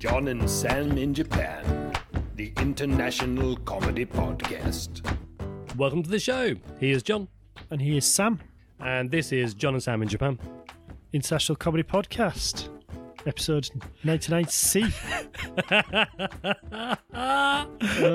John and Sam in Japan, the international comedy podcast. Welcome to the show. Here's John. And here's Sam, And this is John and Sam in Japan. International Comedy Podcast, episode 99C. Uh.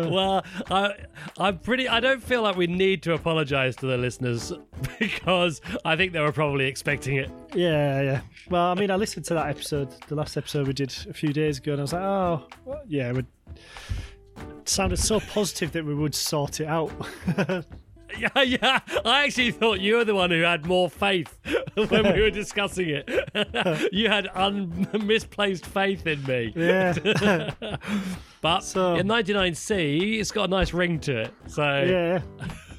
well, I, I'm pretty. I don't feel like we need to apologise to the listeners because I think they were probably expecting it. yeah, yeah. Well, I mean, I listened to that episode, the last episode we did a few days ago, and I was like, oh, yeah, it sounded so positive that we would sort it out. Yeah, yeah. I actually thought you were the one who had more faith when we were discussing it. you had un- misplaced faith in me. yeah, But So- in 99C, it's got a nice ring to it. So, yeah.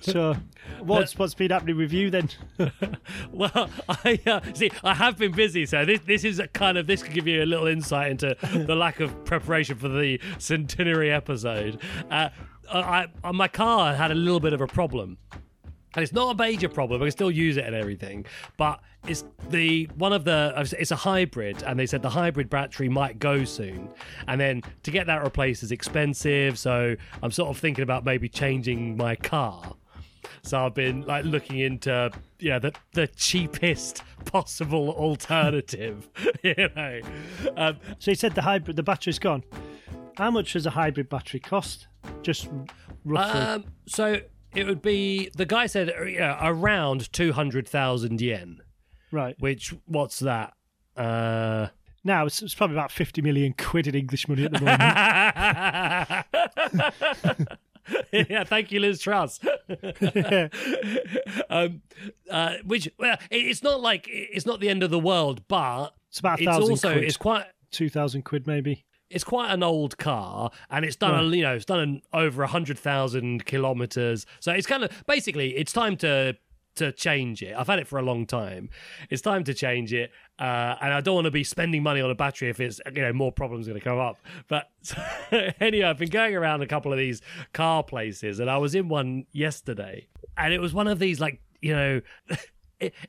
So, what's what's been happening with you then? well, I uh, see. I have been busy, so this this is a kind of this could give you a little insight into the lack of preparation for the centenary episode. Uh, I, I my car had a little bit of a problem. And it's not a major problem. I can still use it and everything, but it's the one of the it's a hybrid, and they said the hybrid battery might go soon, and then to get that replaced is expensive. So I'm sort of thinking about maybe changing my car. So I've been like looking into you know the the cheapest possible alternative. you know, um, So you said the hybrid, the battery's gone. How much does a hybrid battery cost? Just roughly. um, so it would be the guy said you know, around two hundred thousand yen. right. Which what's that? Uh, Now it's, it's probably about 50 million quid in English money at the moment. yeah, thank you, Liz Truss. um, uh, which well, it- it's not like it's not the end of the world, but It's about a it's also quid. it's quite 2,000 quid maybe. It's quite an old car and it's done a, you know it's done an, over a hundred thousand kilometers. So it's kind of basically it's time to to change it. I've had it for a long time. It's time to change it uh, and i don't want to be spending money on a battery if it's you know more problems going to come up. But anyway i've been going around a couple of these car places and i was in one yesterday and it was one of these like you know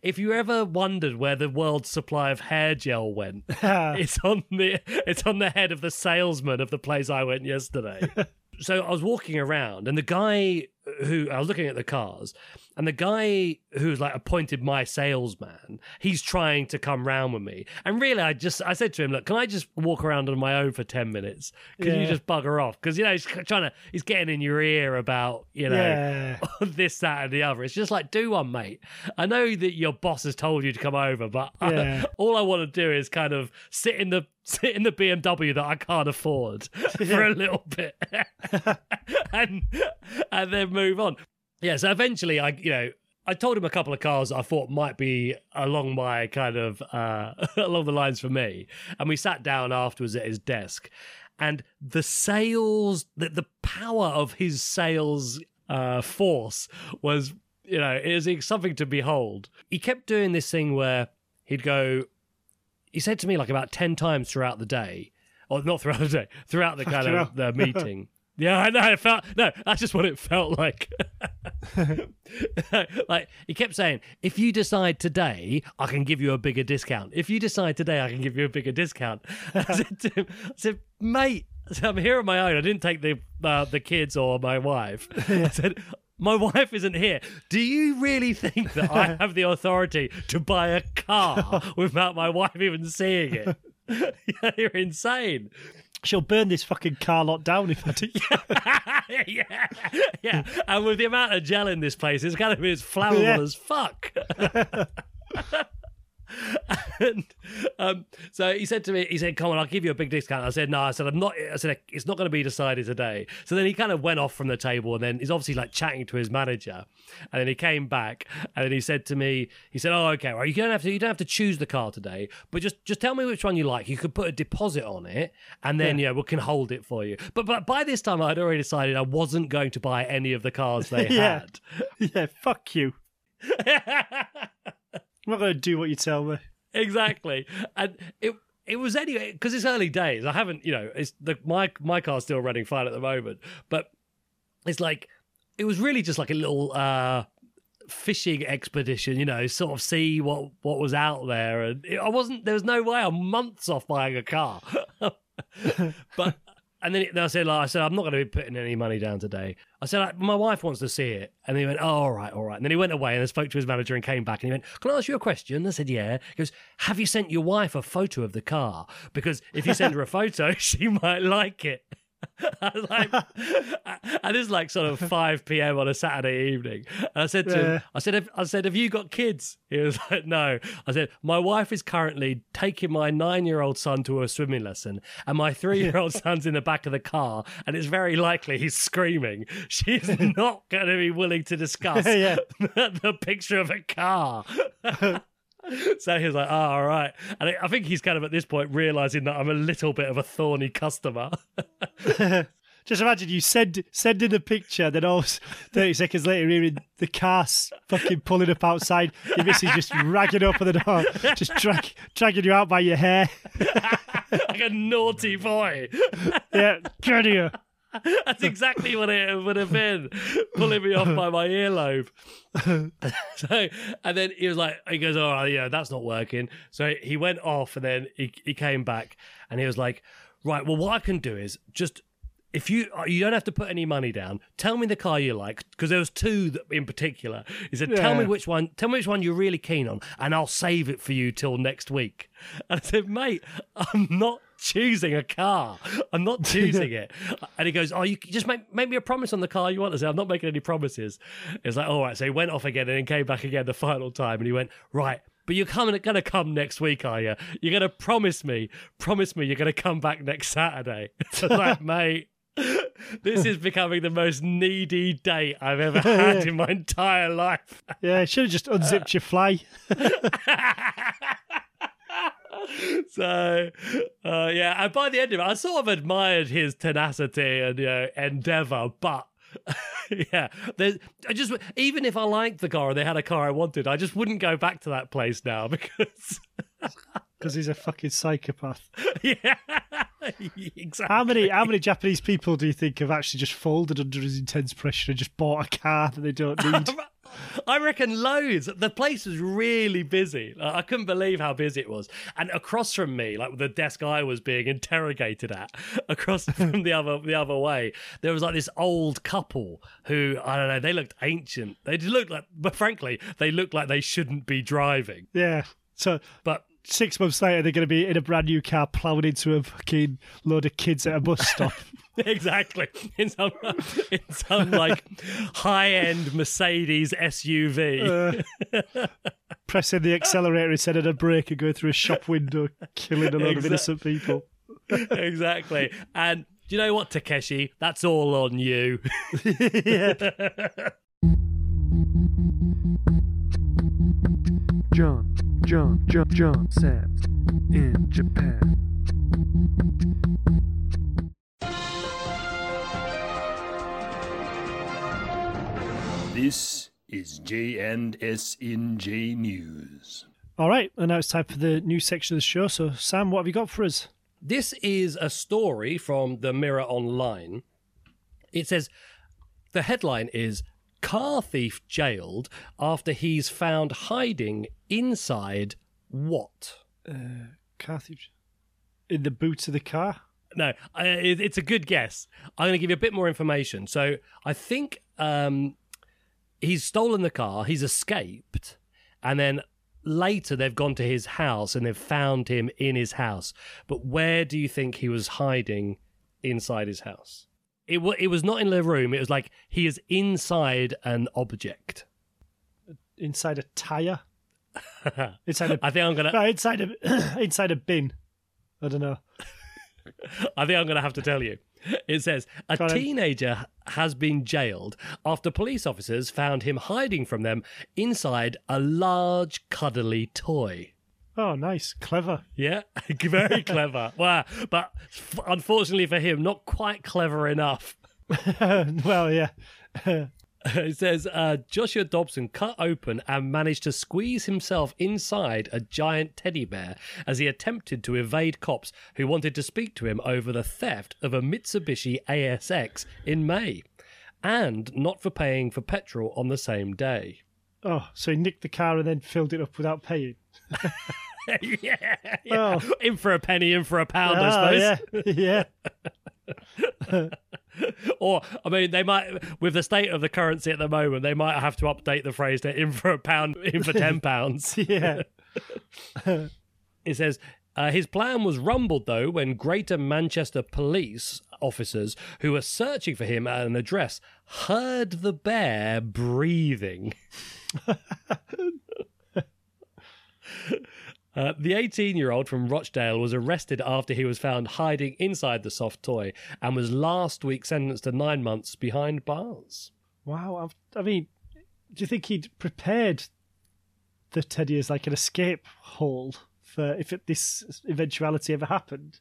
if you ever wondered where the world's supply of hair gel went it's on the it's on the head of the salesman of the place I went yesterday. so I was walking around, and the guy who I was looking at the cars, and the guy who's like appointed my salesman, he's trying to come round with me. And really, I just I said to him, "Look, can I just walk around on my own for ten minutes? Can you just bugger off? Because you know he's trying to he's getting in your ear about you know." Yeah. this, that, and the other. It's just like, do one, mate. I know that your boss has told you to come over, but uh, I- all I want to do is kind of sit in the sit in the BMW that I can't afford for a little bit, and and then move on. Yeah. So eventually, I you know. I told him a couple of cars I thought might be along my kind of uh, along the lines for me, and we sat down afterwards at his desk, and the sales, the, the power of his sales uh, force was, you know, it was something to behold. He kept doing this thing where he'd go, he said to me like about 10 times throughout the day, or not throughout the day, throughout the kind of the meeting. Yeah, I know. It felt no. That's just what it felt like. like he kept saying, "If you decide today, I can give you a bigger discount. If you decide today, I can give you a bigger discount." I said to him, "I said, mate, I said, I'm here on my own. I didn't take the uh, the kids or my wife." I said. My wife isn't here. Do you really think that I have the authority to buy a car without my wife even seeing it? You're insane. She'll burn this fucking car lot down if I do. yeah, yeah. And with the amount of gel in this place, it's going to be as flammable Yeah. as fuck. and um, so he said to me, he said, "Come on, I'll give you a big discount." I said, "No," I said, "I'm not." I said, "It's not going to be decided today." So then he kind of went off from the table, and then he's obviously like chatting to his manager, and then he came back, and then he said to me, he said, "Oh, okay, well, you don't have to, you don't have to choose the car today, but just just tell me which one you like. You could put a deposit on it, and then yeah, we can hold it for you." But but by this time, I'd already decided I wasn't going to buy any of the cars they Yeah. had. Yeah, fuck you. I'm not going to do what you tell me. exactly. And it it was anyway because it's early days. I haven't you know it's the my my car's still running fine at the moment but it's like it was really just like a little uh fishing expedition you know sort of see what what was out there. And it, i wasn't there was no way i'm months off buying a car. But and then, I said, like, I said, I'm not going to be putting any money down today. I said, like, my wife wants to see it. And he went, oh, all right, all right. And then he went away and spoke to his manager and came back and he went, can I ask you a question? I said, yeah. He goes, have you sent your wife a photo of the car? Because if you send her a photo, she might like it. I was like, and it's like sort of 5 p.m. on a Saturday evening. And I said to him, I said, have, I said, have you got kids? He was like, no. I said, my wife is currently taking my nine-year-old son to a swimming lesson, and my three-year-old son's in the back of the car, and it's very likely he's screaming. She's not going to be willing to discuss Yeah. the picture of a car. So he was like, ah, oh, all right. And I- think he's kind of at this point realizing that I'm a little bit of a thorny customer. Just imagine you send send in a picture, then all 30 seconds later, you're in the car fucking pulling up outside. Your missus just ragging up on the door, just drag, dragging you out by your hair. like a naughty boy. Yeah, get here. That's exactly what it would have been, pulling me off by my earlobe. so, and then he was like, he goes, "All right, yeah, that's not working." So he went off, and then he he came back, and he was like, "Right, well, what I can do is just." If you you don't have to put any money down, tell me the car you like because there was two that in particular. He said, "Tell me which one. Tell me which one you're really keen on, and I'll save it for you till next week." And I said, "Mate, I'm not choosing a car. I'm not choosing it." And he goes, "Oh, you just make make me a promise on the car you want." I said, "I'm not making any promises." It's like, "All right." So he went off again and then came back again the final time, and he went, "Right." But you're coming, gonna come next week, are you? You're gonna promise me, promise me, you're gonna come back next Saturday. I was like, mate, this is becoming the most needy date I've ever had in my entire life. Yeah, should have just unzipped your fly. so uh, yeah and by the end of it i sort of admired his tenacity and you know endeavor but yeah there's i just even if i liked the car and they had a car i wanted i just wouldn't go back to that place now because Because he's a fucking psychopath. yeah exactly How many how many Japanese people do you think have actually just folded under his intense pressure and just bought a car that they don't need? I reckon loads. The place was really busy. Like, I couldn't believe how busy it was. And across from me, like the desk I was being interrogated at, across from the other the other way, there was like this old couple who I don't know. They looked ancient. They just looked like, but frankly, they looked like they shouldn't be driving. yeah. So But six months later, they're going to be in a brand new car plowing into a fucking load of kids at a bus stop. exactly in some in some like high end Mercedes SUV. Uh, pressing the accelerator instead of the brake and going through a shop window, killing a load of innocent people. exactly. And do you know what, Takeshi? That's all on you. yeah. John, John, John, John Sabs in Japan. This is J&SNJ News. All right, and now it's time for the new section of the show. So, Sam, what have you got for us? This is a story from the Mirror Online. It says the headline is Car Thief Jailed After He's Found Hiding Inside What? Car thief in the boot of the car. No, uh, it's a good guess. I'm going to give you a bit more information. So I think um, he's stolen the car, he's escaped, and then later they've gone to his house and they've found him in his house. But where do you think he was hiding inside his house? It, wa it was not in the room. It was like he is inside an object. Inside a tire. inside a I think I'm gonna. no, inside a inside a bin. I don't know. I think I'm gonna have to tell you. It says a Go on then. teenager has been jailed after police officers found him hiding from them inside a large cuddly toy. Oh, nice, clever. Yeah, very clever. Wow, but unfortunately for him, not quite clever enough. well, yeah. It says uh, Joshua Dobson cut open and managed to squeeze himself inside a giant teddy bear as he attempted to evade cops who wanted to speak to him over the theft of a Mitsubishi ASX in May, and not for paying for petrol on the same day. Oh, so he nicked the car and then filled it up without paying. yeah, yeah. Well. in for a penny, in for a pound, I Ah, suppose. yeah, yeah. Or, I mean, they might, with the state of the currency at the moment, they might have to update the phrase to in for a pound, in for ten pounds. Yeah. It says uh, his plan was rumbled though when Greater Manchester police officers who were searching for him at an address heard the bear breathing. Uh, the 18 year old from Rochdale was arrested after he was found hiding inside the soft toy and was last week sentenced to nine months behind bars. Wow. I've, I mean, do you think he'd prepared the teddy as like an escape hole for if it, this eventuality ever happened?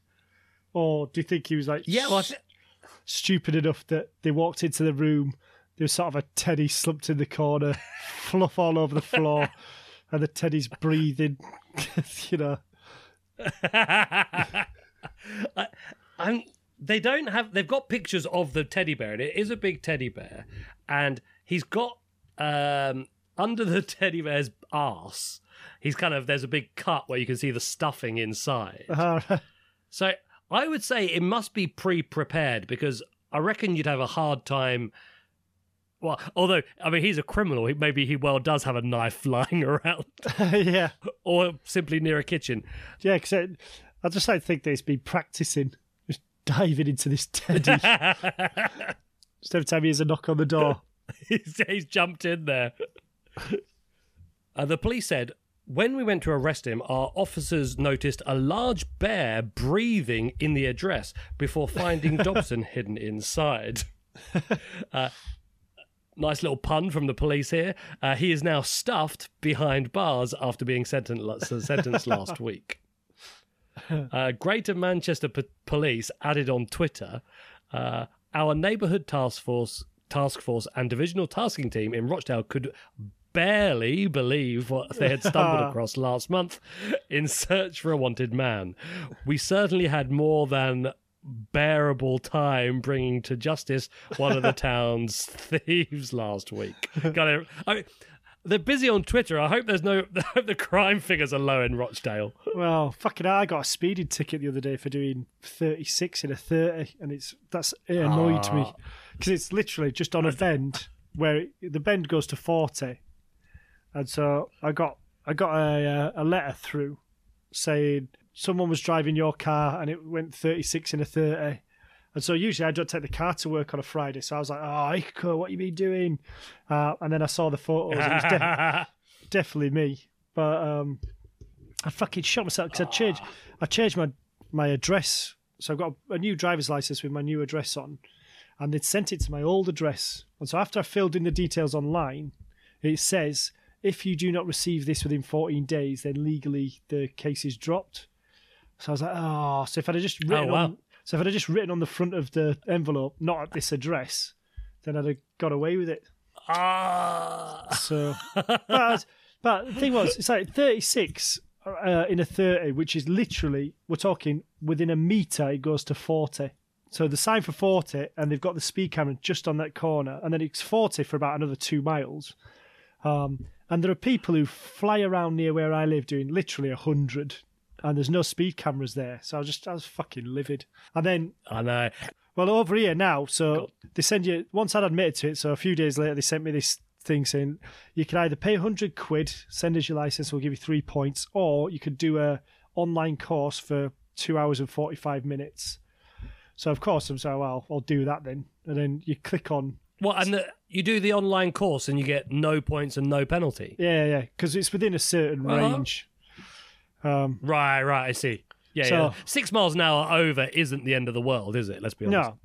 Or do you think he was like Yeah, well, stupid enough that they walked into the room, there was sort of a teddy slumped in the corner, fluff all over the floor, and the teddy's breathing, you know. I, I'm, they don't have. They've got pictures of the teddy bear, and it is a big teddy bear, and he's got um, under the teddy bear's arse. He's kind of there's a big cut where you can see the stuffing inside. Uh, So I would say it must be pre-prepared because I reckon you'd have a hard time. Well, although I mean he's a criminal, he- maybe he well does have a knife lying around, yeah. or simply near a kitchen. Yeah, because I just don't think he's been practicing, just diving into this teddy. just every time he has a knock on the door. he's, he's jumped in there. Uh, the police said when we went to arrest him, our officers noticed a large bear breathing in the address before finding Dobson hidden inside. Uh, nice little pun from the police here. Uh, he is now stuffed behind bars after being sentenced, sentenced last week. Uh, Greater Manchester P- Police added on Twitter, uh, our neighbourhood task force, task force and divisional tasking team in Rochdale could barely believe what they had stumbled across last month in search for a wanted man. We certainly had more than bearable time bringing to justice one of the town's thieves last week. Got it. I mean, they're busy on Twitter. I hope there's no. I hope the crime figures are low in Rochdale. Well, fucking, I got a speeding ticket the other day for doing 36 in a 30, and it's that's it annoyed me because it's literally just on a bend where it, the bend goes to 40, and so I got I got a uh, a letter through saying someone was driving your car and it went 36 in a 30. And so usually I don't take the car to work on a Friday. So I was like, oh, Iko, what you been doing? Uh, and then I saw the photos. It was de- definitely me. But um, I fucking shot myself because I changed, I changed my, my address. So I've got a, a new driver's license with my new address on. And they'd sent it to my old address. And so after I filled in the details online, it says, if you do not receive this within 14 days, then legally the case is dropped. So I was like, oh, so if I'd have just written oh, wow. on, so if I'd have just written on the front of the envelope, not at this address, then I'd have got away with it. Ah. So, but, but the thing was, it's like 36 uh, in a 30, which is literally, we're talking within a meter, it goes to 40. So the sign for 40, and they've got the speed camera just on that corner, and then it's 40 for about another two miles. Um, and there are people who fly around near where I live doing literally 100, and there's no speed cameras there. So I was just, I was fucking livid. And then I know. well, over here now, so they send you once I'd admitted to it. So a few days later, they sent me this thing saying you can either pay hundred quid, send us your license, we'll give you three points, or you could do a online course for two hours and forty five minutes. So of course I'm saying, well, I'll do that then, and then you click on Well, and the, you do the online course and you get no points and no penalty. Yeah, yeah, because it's within a certain Uh-huh. range. Um, Right, right. I see. Yeah, So- yeah. Six miles an hour over isn't the end of the world, is it? Let's be honest. no.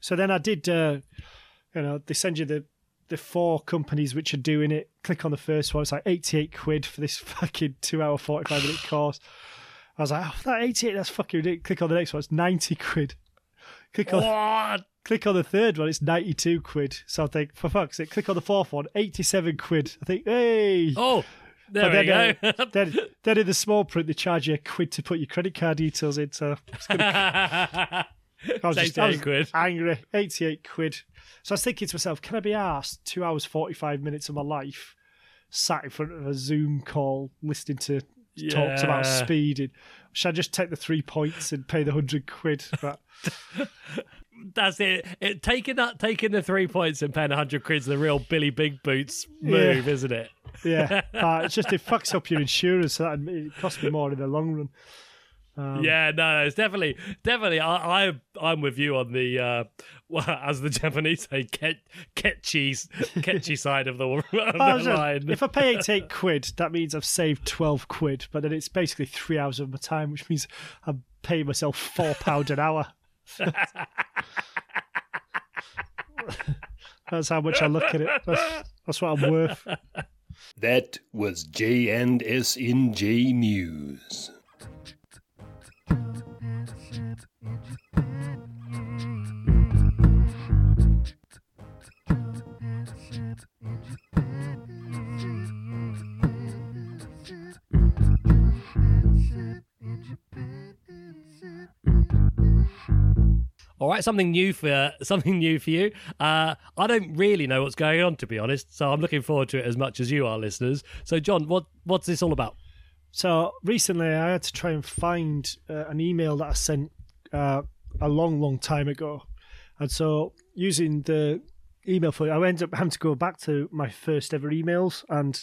So then I did, uh, you know, they send you the the four companies which are doing it. Click on the first one. It's like 88 quid for this fucking two hour, 45 minute course. I was like, oh, that 88, that's fucking ridiculous. Click on the next one. It's 90 quid. Click on, What? click on the third one. It's 92 quid. So I think, for fuck's sake, click on the fourth one. 87 quid. I think, hey. Oh, there But we go. uh, then, then in the small print, they charge you a quid to put your credit card details in. So I was, just, I was quid. angry. 88 quid. So I was thinking to myself, can I be asked two hours, 45 minutes of my life sat in front of a Zoom call listening to talks about Yeah. speeding? Should I just take the three points and pay the 100 quid? But That's it. it. Taking that, taking the three points and paying hundred quid's the real Billy Big Boots move, Yeah. isn't it? yeah, uh, it's just it fucks up your insurance. So that it costs me more in the long run. Um, yeah, no, no, it's definitely, definitely. I, I, I'm with you on the, uh, well, as the Japanese say, ket, kechi, kechi side of the, of the just- line. if I pay eight quid, that means I've saved 12 quid, but then it's basically three hours of my time, which means I'm paying myself four pound an hour. That's how much I look at it. That's, that's what I'm worth. That was J&S in J News. Right, something new for something new for you. Uh, I don't really know what's going on, to be honest. So I'm looking forward to it as much as you are, listeners. So, John, what what's this all about? So recently, I had to try and find uh, an email that I sent uh, a long, long time ago, and so using the email for I ended up having to go back to my first ever emails and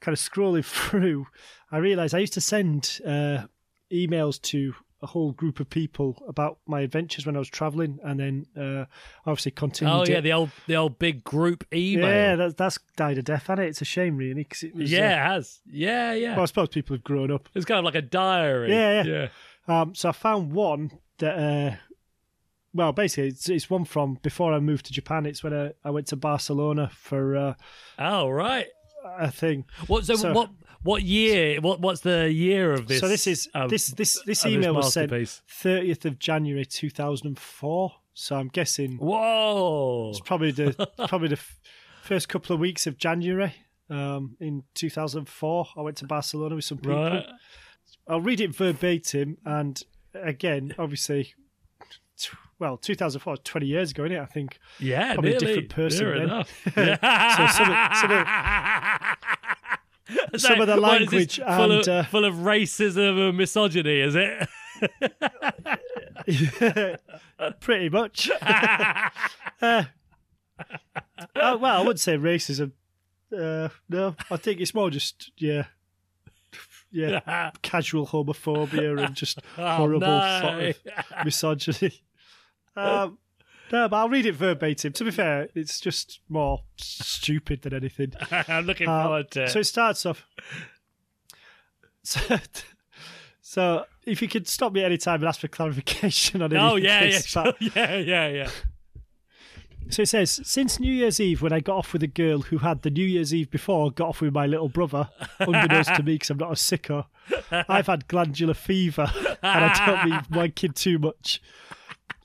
kind of scrolling through. I realised I used to send uh, emails to a whole group of people about my adventures when I was travelling, and then uh, obviously continued. Oh yeah, it. the old the old big group email. yeah, that's that's died a death, hasn't it? It's a shame, really, because it was. uh, yeah, it has. Yeah, yeah. well, I suppose people have grown up. it's kind of like a diary. Yeah, yeah. Um, so I found one that, uh, well, basically, it's, it's one from before I moved to Japan. It's when I, I went to Barcelona for uh, Oh right. A thing. What so, So- what what year? What what's the year of this? so this is um, this this this email was sent thirtieth of January two thousand and four. So I'm guessing Whoa. it's probably the probably the first couple of weeks of January. Um, in 2004, I went to Barcelona with some people. Right. I'll read it verbatim, and again, obviously, well, 2004 was 20 years ago, isn't it? I think. Yeah, Probably a different person then. enough. So some of- some some of the what is this, language full, and, of, uh, full of racism and misogyny, is it? Pretty much. Uh, oh, well, I wouldn't say racism. Uh, no, I think it's more just yeah, yeah, casual homophobia and just horrible no. sort of misogyny. Um, no, but I'll read it verbatim. To be fair, it's just more stupid than anything. I'm looking Uh, forward to it. So it starts off. So, so if you could stop me any time and ask for clarification on anything, oh yeah, yeah, sure. yeah, yeah, yeah. So it says, since New Year's Eve, when I got off with a girl who had the New Year's Eve before got off with my little brother, unbeknownst to me because I'm not a sicko, I've had glandular fever and I don't mean wanking too much.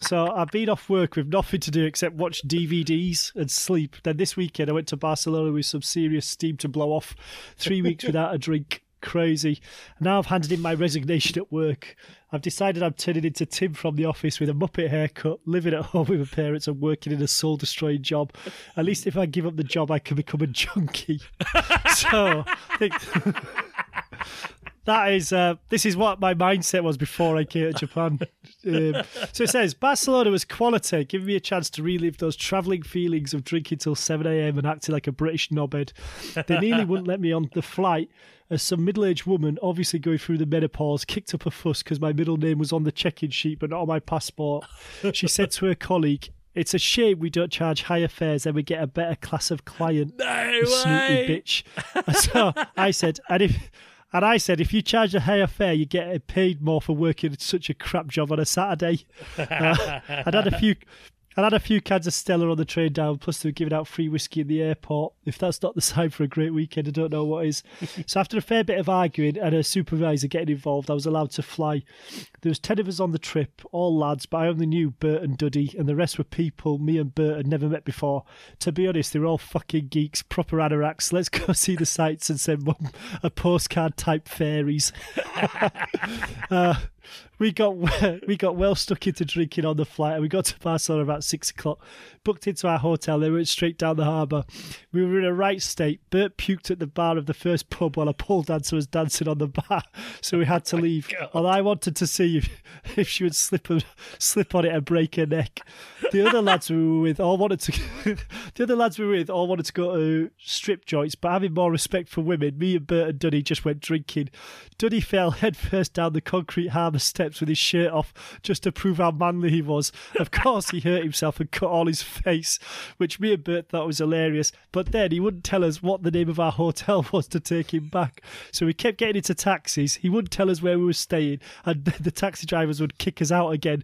So I've been off work with nothing to do except watch DVDs and sleep. Then this weekend I went to Barcelona with some serious steam to blow off. Three weeks without a drink. Crazy. Now I've handed in my resignation at work. I've decided I'm turning into Tim from the office with a Muppet haircut, living at home with my parents and working in a soul destroying job. At least if I give up the job, I can become a junkie. so I think that is uh, this is what my mindset was before I came to Japan. Um, so it says Barcelona was quality, giving me a chance to relive those travelling feelings of drinking till seven a.m. and acting like a British knobhead. They nearly wouldn't let me on the flight. As some middle-aged woman, obviously going through the menopause, kicked up a fuss because my middle name was on the check-in sheet but not on my passport. She said to her colleague, it's a shame we don't charge higher fares, and we get a better class of client. No way. bitch. so I said, and if and I said, if you charge a higher fare, you get paid more for working such a crap job on a Saturday. Uh, I'd had a few. I'd had a few cans of Stella on the train down, plus they were giving out free whiskey in the airport. If that's not the sign for a great weekend, I don't know what is. so after a fair bit of arguing and a supervisor getting involved, I was allowed to fly. There was ten of us on the trip, all lads, but I only knew Bert and Duddy, and the rest were people me and Bert had never met before. To be honest, they were all fucking geeks, proper anoraks. Let's go see the sights and send mum a postcard type fairies. uh, we got we got well stuck into drinking on the flight, and we got to Barcelona about six o'clock. Booked into our hotel, they went straight down the harbour. We were in a right state. Bert puked at the bar of the first pub while a pole dancer was dancing on the bar, so we had to oh leave. And I wanted to see if, if she would slip and, slip on it and break her neck. The other lads we were with all wanted to. the other lads we were with all wanted to go to strip joints, but having more respect for women, me and Bert and Duddy just went drinking. Duddy fell headfirst down the concrete harbour steps with his shirt off just to prove how manly he was. Of course, he hurt himself and cut all his face, which me and Bert thought was hilarious. But then he wouldn't tell us what the name of our hotel was to take him back. So we kept getting into taxis. He wouldn't tell us where we were staying, and the taxi drivers would kick us out again.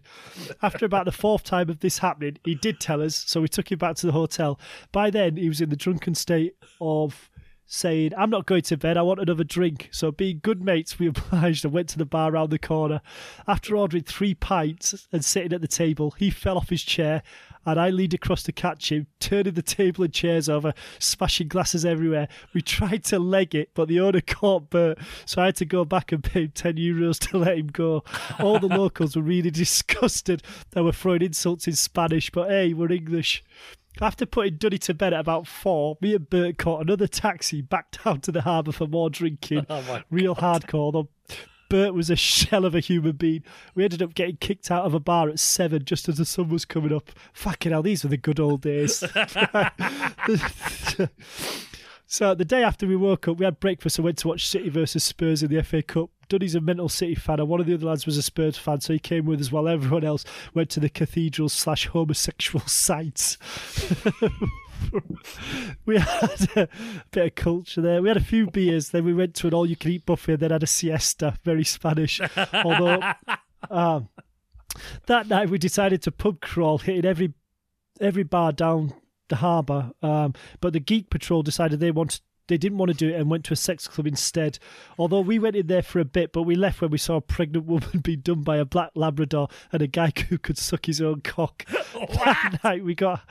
After about the fourth time of this happening, he did tell us, so we took him back to the hotel. By then, he was in the drunken state of saying, I'm not going to bed, I want another drink. So, being good mates, we obliged and went to the bar round the corner. After ordering three pints and sitting at the table, he fell off his chair and I leaned across to catch him, turning the table and chairs over, smashing glasses everywhere. We tried to leg it, but the owner caught Bert, so I had to go back and pay him 10 euros to let him go. All the locals were really disgusted They were throwing insults in Spanish, but hey, we're English. After putting Duddy to bed at about four, me and Bert caught another taxi back down to the harbour for more drinking. Oh Real hardcore, though. Bert was a shell of a human being. We ended up getting kicked out of a bar at seven just as the sun was coming up. Fucking hell, these were the good old days. so the day after we woke up, we had breakfast and went to watch City versus Spurs in the FA Cup. Duddy's a mental City fan, and one of the other lads was a Spurs fan, so he came with us while everyone else went to the cathedral slash homosexual sites. we had a bit of culture there. We had a few beers, then we went to an all you can eat buffet, then had a siesta. Very Spanish. Although um, that night we decided to pub crawl, hitting every every bar down the harbour. Um, but the Geek Patrol decided they wanted they didn't want to do it and went to a sex club instead. Although we went in there for a bit, but we left when we saw a pregnant woman being done by a black Labrador and a guy who could suck his own cock. that night we got.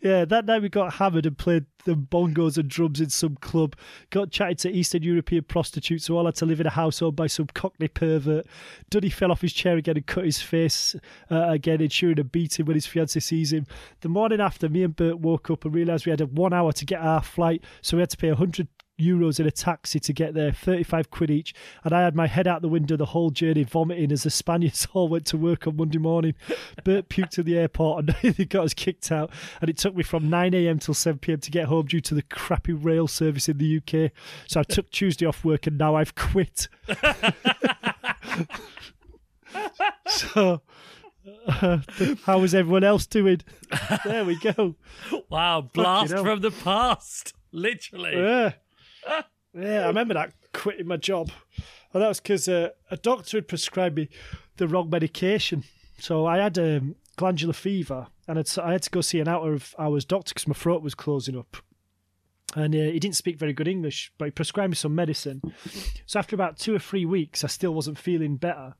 Yeah, that night we got hammered and played the bongos and drums in some club. Got chatted to Eastern European prostitutes who all had to live in a house owned by some cockney pervert. Duddy fell off his chair again and cut his face uh, again, ensuring a beating when his fiancée sees him. The morning after, me and Bert woke up and realised we had a one hour to get our flight, so we had to pay 100 euros in a taxi to get there, 35 quid each. And I had my head out the window the whole journey, vomiting as the Spaniards all went to work on Monday morning. Bert puked at the airport and they got us kicked out. And it took me from 9am till 7pm to get home due to the crappy rail service in the UK. So I took Tuesday off work and now I've quit. so. Uh, how was everyone else doing? There we go. Wow, blast from the past. Literally. Yeah. Yeah, I remember that quitting my job. And that was because uh, a doctor had prescribed me the wrong medication. So I had um, glandular fever and I'd, I had to go see an out of hours doctor because my throat was closing up. And uh, he didn't speak very good English, but he prescribed me some medicine. So after about two or three weeks, I still wasn't feeling better.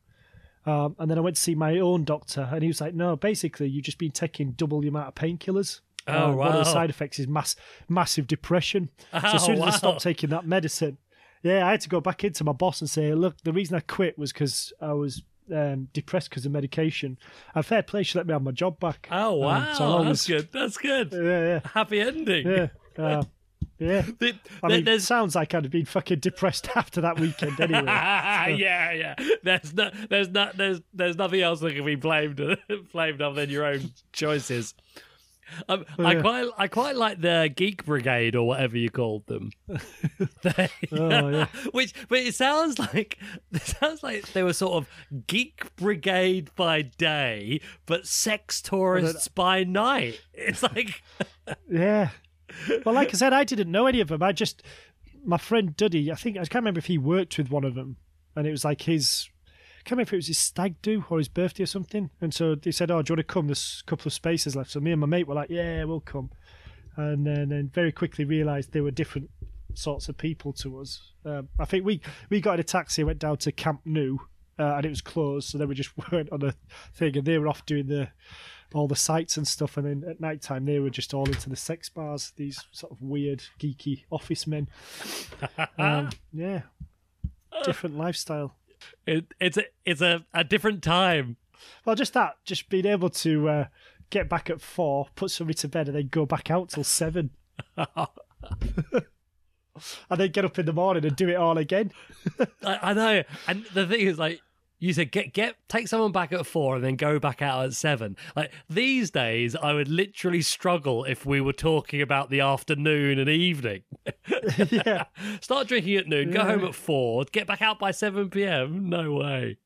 Um, and then I went to see my own doctor, and he was like, "No, basically, you've just been taking double the amount of painkillers. Oh, Uh, One of the side effects is mass, massive depression. so Oh, as soon as I stopped taking that medicine, yeah, I had to go back into my boss and say, "Look, the reason I quit was because I was um, depressed because of medication." And fair play, she let me have my job back. Oh, Um, wow. so I That's good. That's good. Yeah, Happy ending. yeah, yeah. Uh, yeah. Th- I mean, there's sounds like I'd have been fucking depressed after that weekend anyway. yeah, yeah. There's no, there's not, there's, there's nothing else that can be blamed, blamed on than your own choices. Um, I quite, I quite like the Geek Brigade or whatever you called them. They- Oh, yeah. Which, but it sounds like it sounds like they were sort of Geek Brigade by day, but sex tourists by night. It's like, Yeah. Well, like I said, I didn't know any of them. I just, my friend Duddy, I think, I can't remember if he worked with one of them. And it was like his, I can't remember if it was his stag do or his birthday or something. And so they said, Oh, do you want to come? There's a couple of spaces left. So me and my mate were like, Yeah, we'll come. And then, then very quickly realised they were different sorts of people to us. Um, I think we, we got in a taxi, went down to Camp Nou, uh, and it was closed. So then we just went on a thing, and they were off doing the all the sights and stuff. And then at night time, they were just all into the sex bars. These sort of weird, geeky office men. Um, yeah, different lifestyle. It, it's a, it's a, a different time. Well, just that, just being able to uh, get back at four, put somebody to bed, and then go back out till seven. and then get up in the morning and do it all again. I, I know, and the thing is, like you said, get get take someone back at four and then go back out at seven. Like these days, I would literally struggle if we were talking about the afternoon and evening. yeah. Start drinking at noon, go Yeah. home at four, get back out by seven p.m. No way.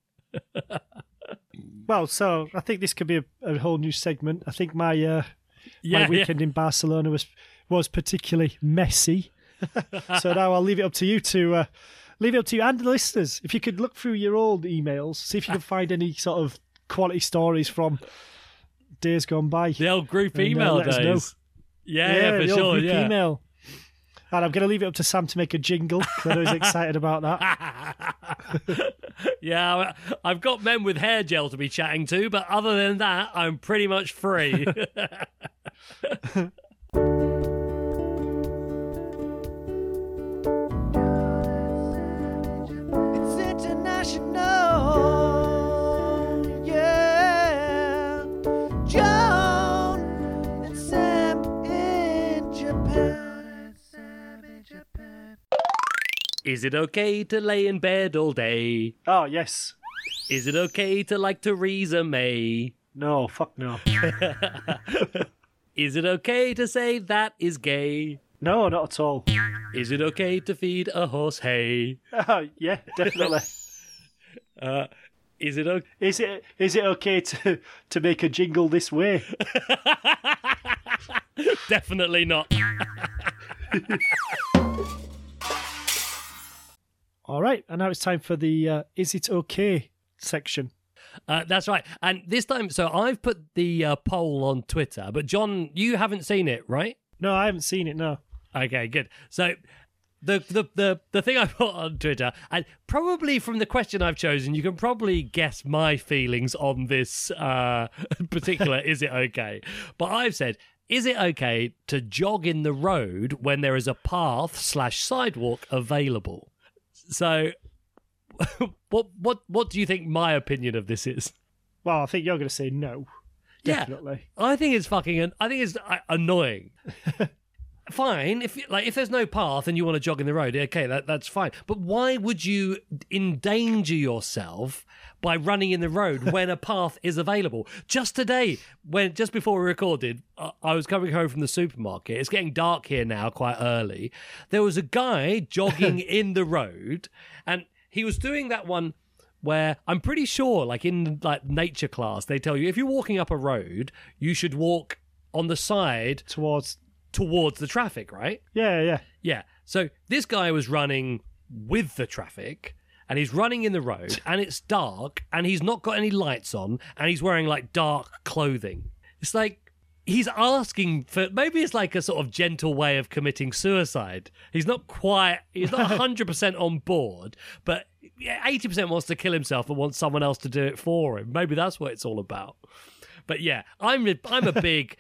Well, so I think this could be a, a whole new segment. I think my uh, Yeah, my yeah. weekend in Barcelona was was particularly messy. so now I'll leave it up to you to uh, leave it up to you and the listeners. If you could look through your old emails, see if you can find any sort of quality stories from days gone by. the old group And, uh, email know. days. Yeah, yeah, for the old sure. group Yeah. email. And I'm going to leave it up to Sam to make a jingle. I know he's excited about that. yeah, I've got men with hair gel to be chatting to, but other than that, I'm pretty much free. Is it okay to lay in bed all day? Oh, yes. Is it okay to like Theresa May? No, fuck no. Is it okay to say that is gay? No, not at all. Is it okay to feed a horse hay? Oh, yeah, definitely. Uh, is it okay? Is it is it okay to to make a jingle this way? Definitely not. All right, and now it's time for the uh, "Is it okay?" section. Uh, that's right. And this time, so I've put the uh, poll on Twitter, but John, you haven't seen it, right? No, I haven't seen it. No. Okay, good. So the the the the thing I put on Twitter, and probably from the question I've chosen, you can probably guess my feelings on this uh, particular. is it okay? But I've said. Is it okay to jog in the road when there is a path slash sidewalk available? So, what what what do you think my opinion of this is? Well, I think you're going to say no. Yeah. Definitely. I think it's fucking. I think it's uh, annoying. fine if like if there's no path and you want to jog in the road, okay, that that's fine. But why would you endanger yourself by running in the road when a path is available? Just today, when just before we recorded, I, I was coming home from the supermarket. It's getting dark here now, quite early. There was a guy jogging in the road, and he was doing that one where I'm pretty sure, like in like nature class, they tell you if you're walking up a road, you should walk on the side Towards. Towards the traffic, right? Yeah, yeah. Yeah. So this guy was running with the traffic and he's running in the road and it's dark and he's not got any lights on and he's wearing like dark clothing. It's like he's asking for maybe it's like a sort of gentle way of committing suicide. He's not quite he's not 100% on board, but 80% wants to kill himself and wants someone else to do it for him. Maybe that's what it's all about. But yeah, I'm a, I'm a big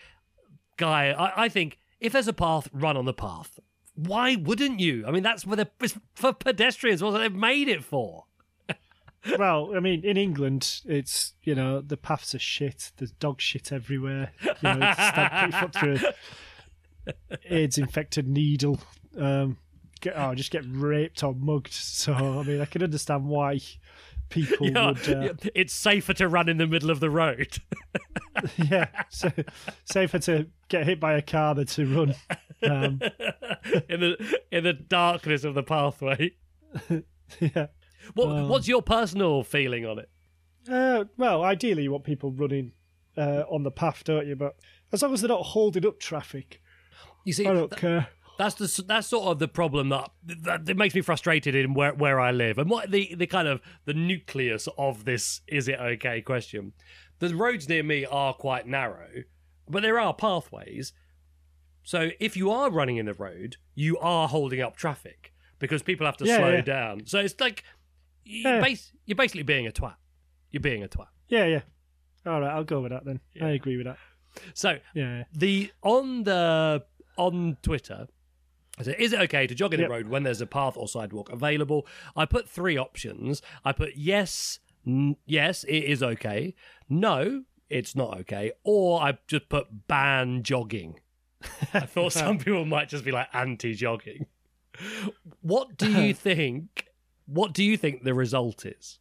guy. I, I think if there's a path, run on the path. Why wouldn't you? I mean, that's for the it's for pedestrians. What they've made it for. Well, I mean, in England, it's you know the paths are shit. There's dog shit everywhere. You know, stab through AIDS-infected needle. Um, get, oh, just get raped or mugged. So I mean, I can understand why people Yeah, would. Uh, It's safer to run in the middle of the road. yeah, so, safer to get hit by a car than to run. Um, in the in the darkness of the pathway. yeah. What Um, what's your personal feeling on it? Uh, well, ideally, you want people running uh, on the path, don't you? But as long as they're not holding up traffic, You see, I don't th- care. that's the that's sort of the problem that, that that makes me frustrated in where where I live and what the the kind of the nucleus of this is it okay question. The roads near me are quite narrow, but there are pathways. So if you are running in the road, you are holding up traffic because people have to Yeah, slow yeah. down. So it's like you're, Yeah. bas- you're basically being a twat. You're being a twat. Yeah, yeah. All right, I'll go with that then. I agree with that. So Yeah. the on the on Twitter. I said, is it okay to jog in Yep. the road when there's a path or sidewalk available? I put three options. I put yes, n- yes, it is okay. No, it's not okay. Or I just put ban jogging. I thought some people might just be like anti-jogging. What do you think? What do you think the result is?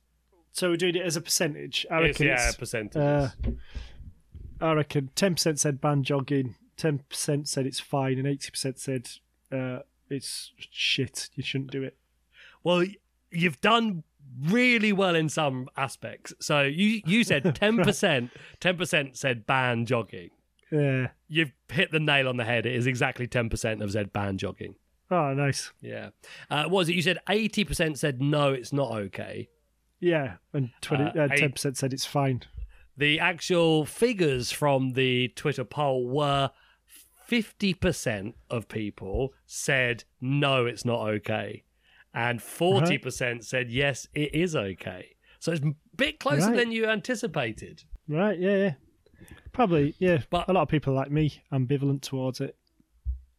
So we're doing it as a percentage. I reckon yeah, it's, percentages. uh, I reckon ten percent said ban jogging, ten percent said it's fine, and eighty percent said uh, it's shit. You shouldn't do it. Well, you've done really well in some aspects. So you you said ten percent, ten percent said ban jogging. Yeah. You've hit the nail on the head. It is exactly ten percent of said ban jogging. Oh, nice. Yeah. Uh, what was it? You said eighty percent said no, it's not okay. Yeah, and twenty Uh, uh, ten percent said it's fine. The actual figures from the Twitter poll were fifty percent of people said no, it's not okay, and uh-huh. forty percent said yes, it is okay. So it's a bit closer Right. than you anticipated. Right? Yeah, yeah. Probably, yeah. But- a lot of people like me ambivalent towards it.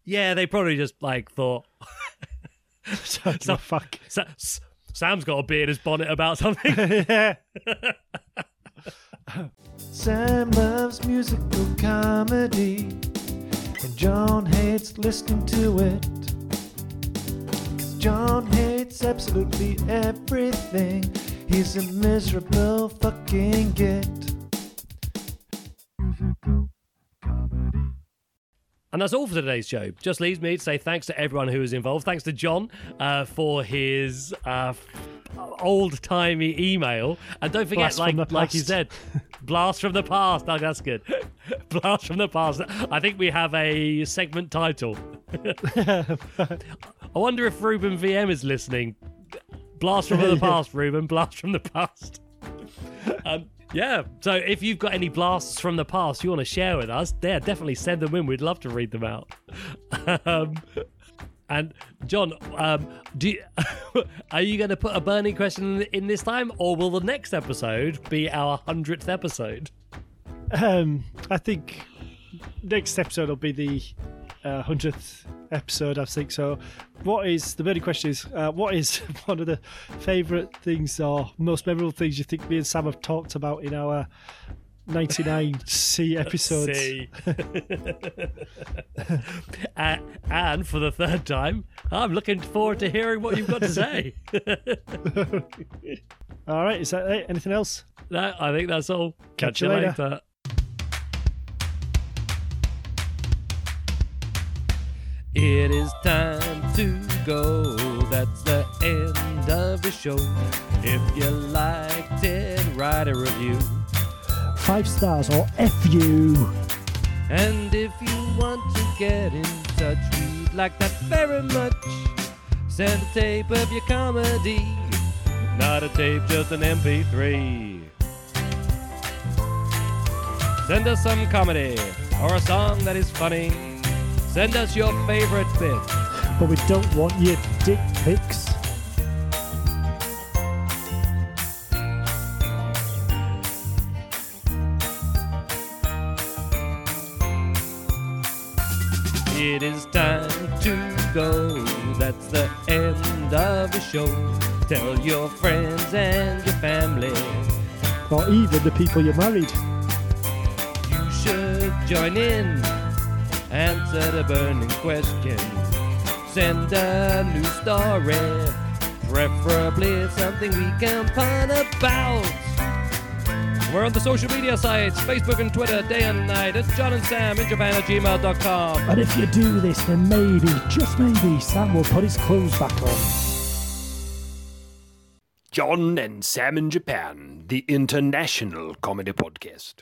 Yeah, they probably just like thought So, So- fuck. Sa- S- Sam's got a beard his bonnet about something. yeah. Sam loves musical comedy, and John hates listening to it. 'Cause John hates absolutely everything. He's a miserable fucking git. Musical comedy. And that's all for today's show. Just leaves me to say thanks to everyone who was involved. Thanks to John uh, for his uh, old timey email. And don't forget, Blast like the like you said, blast from the past. Oh, that's good. blast from the past. I think we have a segment title. I wonder if Ruben VM is listening. Blast from the past, Ruben. Blast from the past. Um, yeah. So if you've got any blasts from the past you want to share with us, yeah, definitely send them in. We'd love to read them out. um, and John, um, do you, are you going to put a burning question in, in this time, or will the next episode be our hundredth episode? Um, I think next episode will be the uh, hundredth episode. I think so. What is the burning question? Is uh, what is one of the favourite things or most memorable things you think me and Sam have talked about in our ninety nine C episodes? See. uh, and for the third time, I'm looking forward to hearing what you've got to say. All right, is that it? Anything else? no, I think that's all. Catch you later. later. It is time to go. That's the end of the show. If you liked it, write a review. Five stars or F you. And if you want to get in touch, we'd like that very much. Send a tape of your comedy, not a tape, just an MP3. Send us some comedy or a song that is funny. Send us your favorite bit. But we don't want your dick pics. It is time to go. That's the end of the show. Tell your friends and your family. Or even the people you're married. You should join in. Answer the burning question. Send a new story. Preferably something we can pun about. We're on the social media sites Facebook and Twitter, day and night. It's John and Sam in Japan at gmail.com. And if you do this, then maybe, just maybe, Sam will put his clothes back on. John and Sam in Japan, the international comedy podcast.